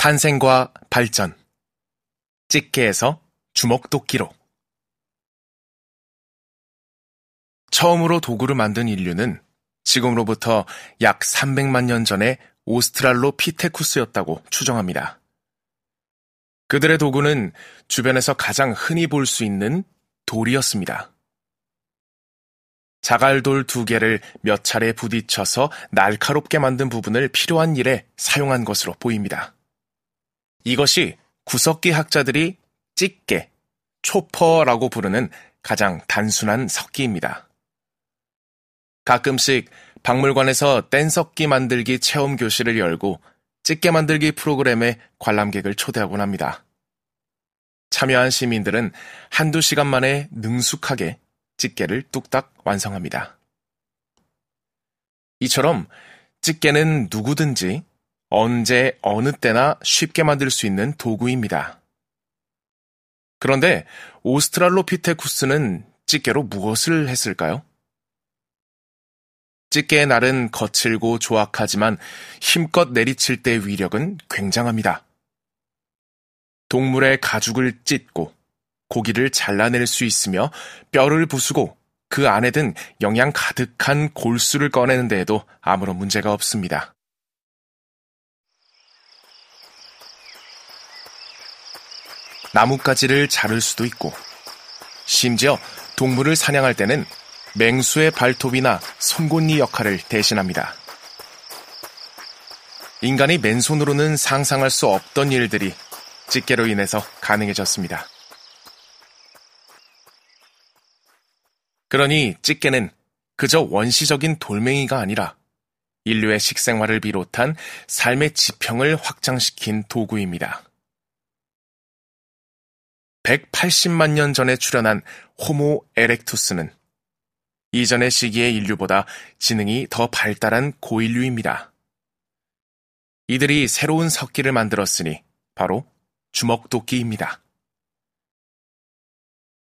탄생과 발전 집게에서 주먹도끼로 처음으로 도구를 만든 인류는 지금으로부터 약 300만 년 전에 오스트랄로피테쿠스였다고 추정합니다. 그들의 도구는 주변에서 가장 흔히 볼 수 있는 돌이었습니다. 자갈돌 두 개를 몇 차례 부딪혀서 날카롭게 만든 부분을 필요한 일에 사용한 것으로 보입니다. 이것이 구석기 학자들이 찌개, 초퍼라고 부르는 가장 단순한 석기입니다. 가끔씩 박물관에서 뗀석기 만들기 체험 교실을 열고 찌개 만들기 프로그램에 관람객을 초대하곤 합니다. 참여한 시민들은 한두 시간 만에 능숙하게 집게를 뚝딱 완성합니다. 이처럼 집게는 누구든지 언제 어느 때나 쉽게 만들 수 있는 도구입니다. 그런데 오스트랄로피테쿠스는 집게로 무엇을 했을까요? 집게의 날은 거칠고 조악하지만 힘껏 내리칠 때 위력은 굉장합니다. 동물의 가죽을 찢고 고기를 잘라낼 수 있으며 뼈를 부수고 그 안에 든 영양 가득한 골수를 꺼내는 데에도 아무런 문제가 없습니다. 나뭇가지를 자를 수도 있고, 심지어 동물을 사냥할 때는 맹수의 발톱이나 송곳니 역할을 대신합니다. 인간이 맨손으로는 상상할 수 없던 일들이 집게로 인해서 가능해졌습니다. 그러니 찌개는 그저 원시적인 돌멩이가 아니라 인류의 식생활을 비롯한 삶의 지평을 확장시킨 도구입니다. 180만 년 전에 출현한 호모 에렉투스는 이전의 시기의 인류보다 지능이 더 발달한 고인류입니다. 이들이 새로운 석기를 만들었으니 바로 주먹도끼입니다.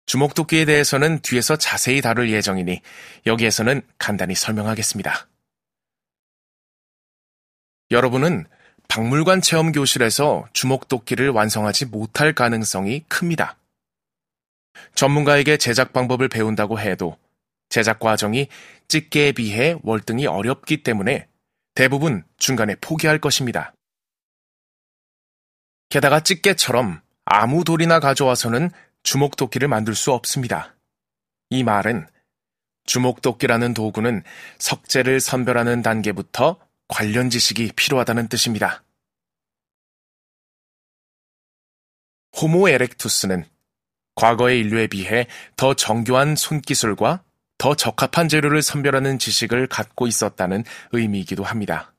주먹도끼에 대해서는 뒤에서 자세히 다룰 예정이니 여기에서는 간단히 설명하겠습니다. 여러분은 박물관 체험 교실에서 주먹도끼를 완성하지 못할 가능성이 큽니다. 전문가에게 제작 방법을 배운다고 해도 제작 과정이 집게에 비해 월등히 어렵기 때문에 대부분 중간에 포기할 것입니다. 게다가 집게처럼 아무 돌이나 가져와서는 주먹도끼를 만들 수 없습니다. 이 말은 주먹도끼라는 도구는 석재를 선별하는 단계부터 관련 지식이 필요하다는 뜻입니다. 호모 에렉투스는 과거의 인류에 비해 더 정교한 손기술과 더 적합한 재료를 선별하는 지식을 갖고 있었다는 의미이기도 합니다.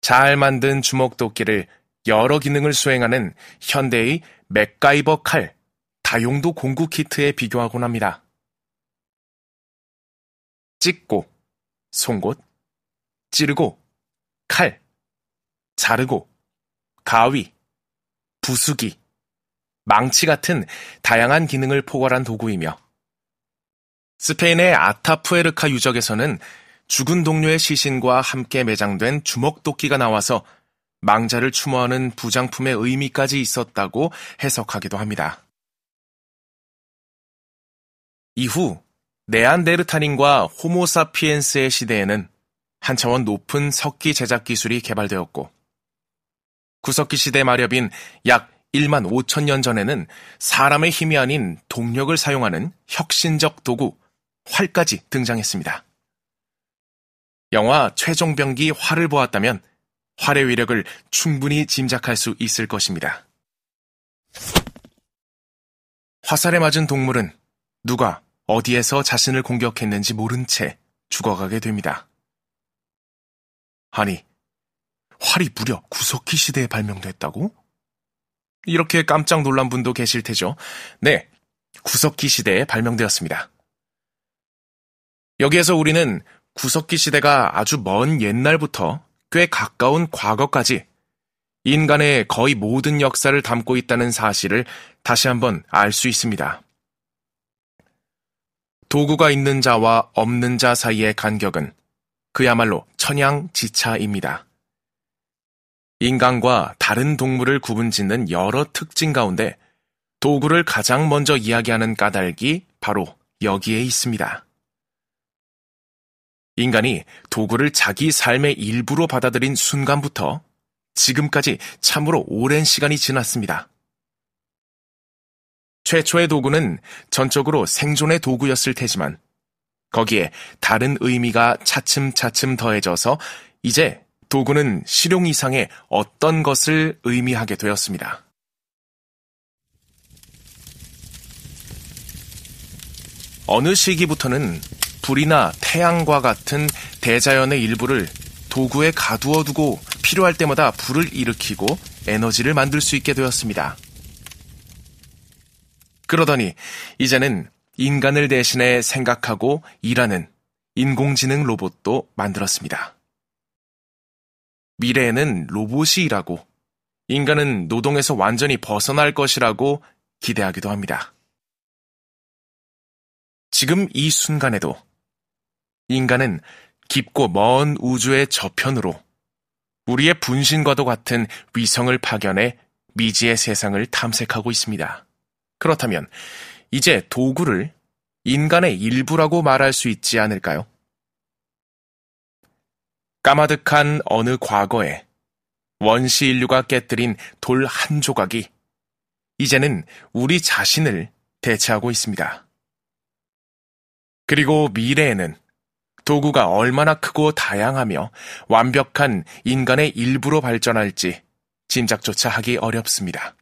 잘 만든 주먹도끼를 여러 기능을 수행하는 현대의 맥가이버 칼, 다용도 공구 키트에 비교하곤 합니다. 찍고, 송곳, 찌르고, 칼, 자르고, 가위, 부수기, 망치 같은 다양한 기능을 포괄한 도구이며 스페인의 아타푸에르카 유적에서는 죽은 동료의 시신과 함께 매장된 주먹도끼가 나와서 망자를 추모하는 부장품의 의미까지 있었다고 해석하기도 합니다. 이후 네안데르탈인과 호모사피엔스의 시대에는 한 차원 높은 석기 제작 기술이 개발되었고 구석기 시대 마렵인 약 1만 5천 년 전에는 사람의 힘이 아닌 동력을 사용하는 혁신적 도구 활까지 등장했습니다. 영화 최종병기 활을 보았다면 활의 위력을 충분히 짐작할 수 있을 것입니다. 화살에 맞은 동물은 누가 어디에서 자신을 공격했는지 모른 채 죽어가게 됩니다. 아니, 활이 무려 구석기 시대에 발명됐다고? 이렇게 깜짝 놀란 분도 계실 테죠. 네, 구석기 시대에 발명되었습니다. 여기에서 우리는 구석기 시대가 아주 먼 옛날부터 꽤 가까운 과거까지 인간의 거의 모든 역사를 담고 있다는 사실을 다시 한번 알 수 있습니다. 도구가 있는 자와 없는 자 사이의 간격은 그야말로 천양지차입니다. 인간과 다른 동물을 구분짓는 여러 특징 가운데 도구를 가장 먼저 이야기하는 까닭이 바로 여기에 있습니다. 인간이 도구를 자기 삶의 일부로 받아들인 순간부터 지금까지 참으로 오랜 시간이 지났습니다. 최초의 도구는 전적으로 생존의 도구였을 테지만 거기에 다른 의미가 차츰차츰 더해져서 이제 도구는 실용 이상의 어떤 것을 의미하게 되었습니다. 어느 시기부터는 불이나 태양과 같은 대자연의 일부를 도구에 가두어 두고 필요할 때마다 불을 일으키고 에너지를 만들 수 있게 되었습니다. 그러더니 이제는 인간을 대신해 생각하고 일하는 인공지능 로봇도 만들었습니다. 미래에는 로봇이 일하고 인간은 노동에서 완전히 벗어날 것이라고 기대하기도 합니다. 지금 이 순간에도 인간은 깊고 먼 우주의 저편으로 우리의 분신과도 같은 위성을 파견해 미지의 세상을 탐색하고 있습니다. 그렇다면 이제 도구를 인간의 일부라고 말할 수 있지 않을까요? 까마득한 어느 과거에 원시 인류가 깨뜨린 돌 한 조각이 이제는 우리 자신을 대체하고 있습니다. 그리고 미래에는 도구가 얼마나 크고 다양하며 완벽한 인간의 일부로 발전할지 짐작조차 하기 어렵습니다.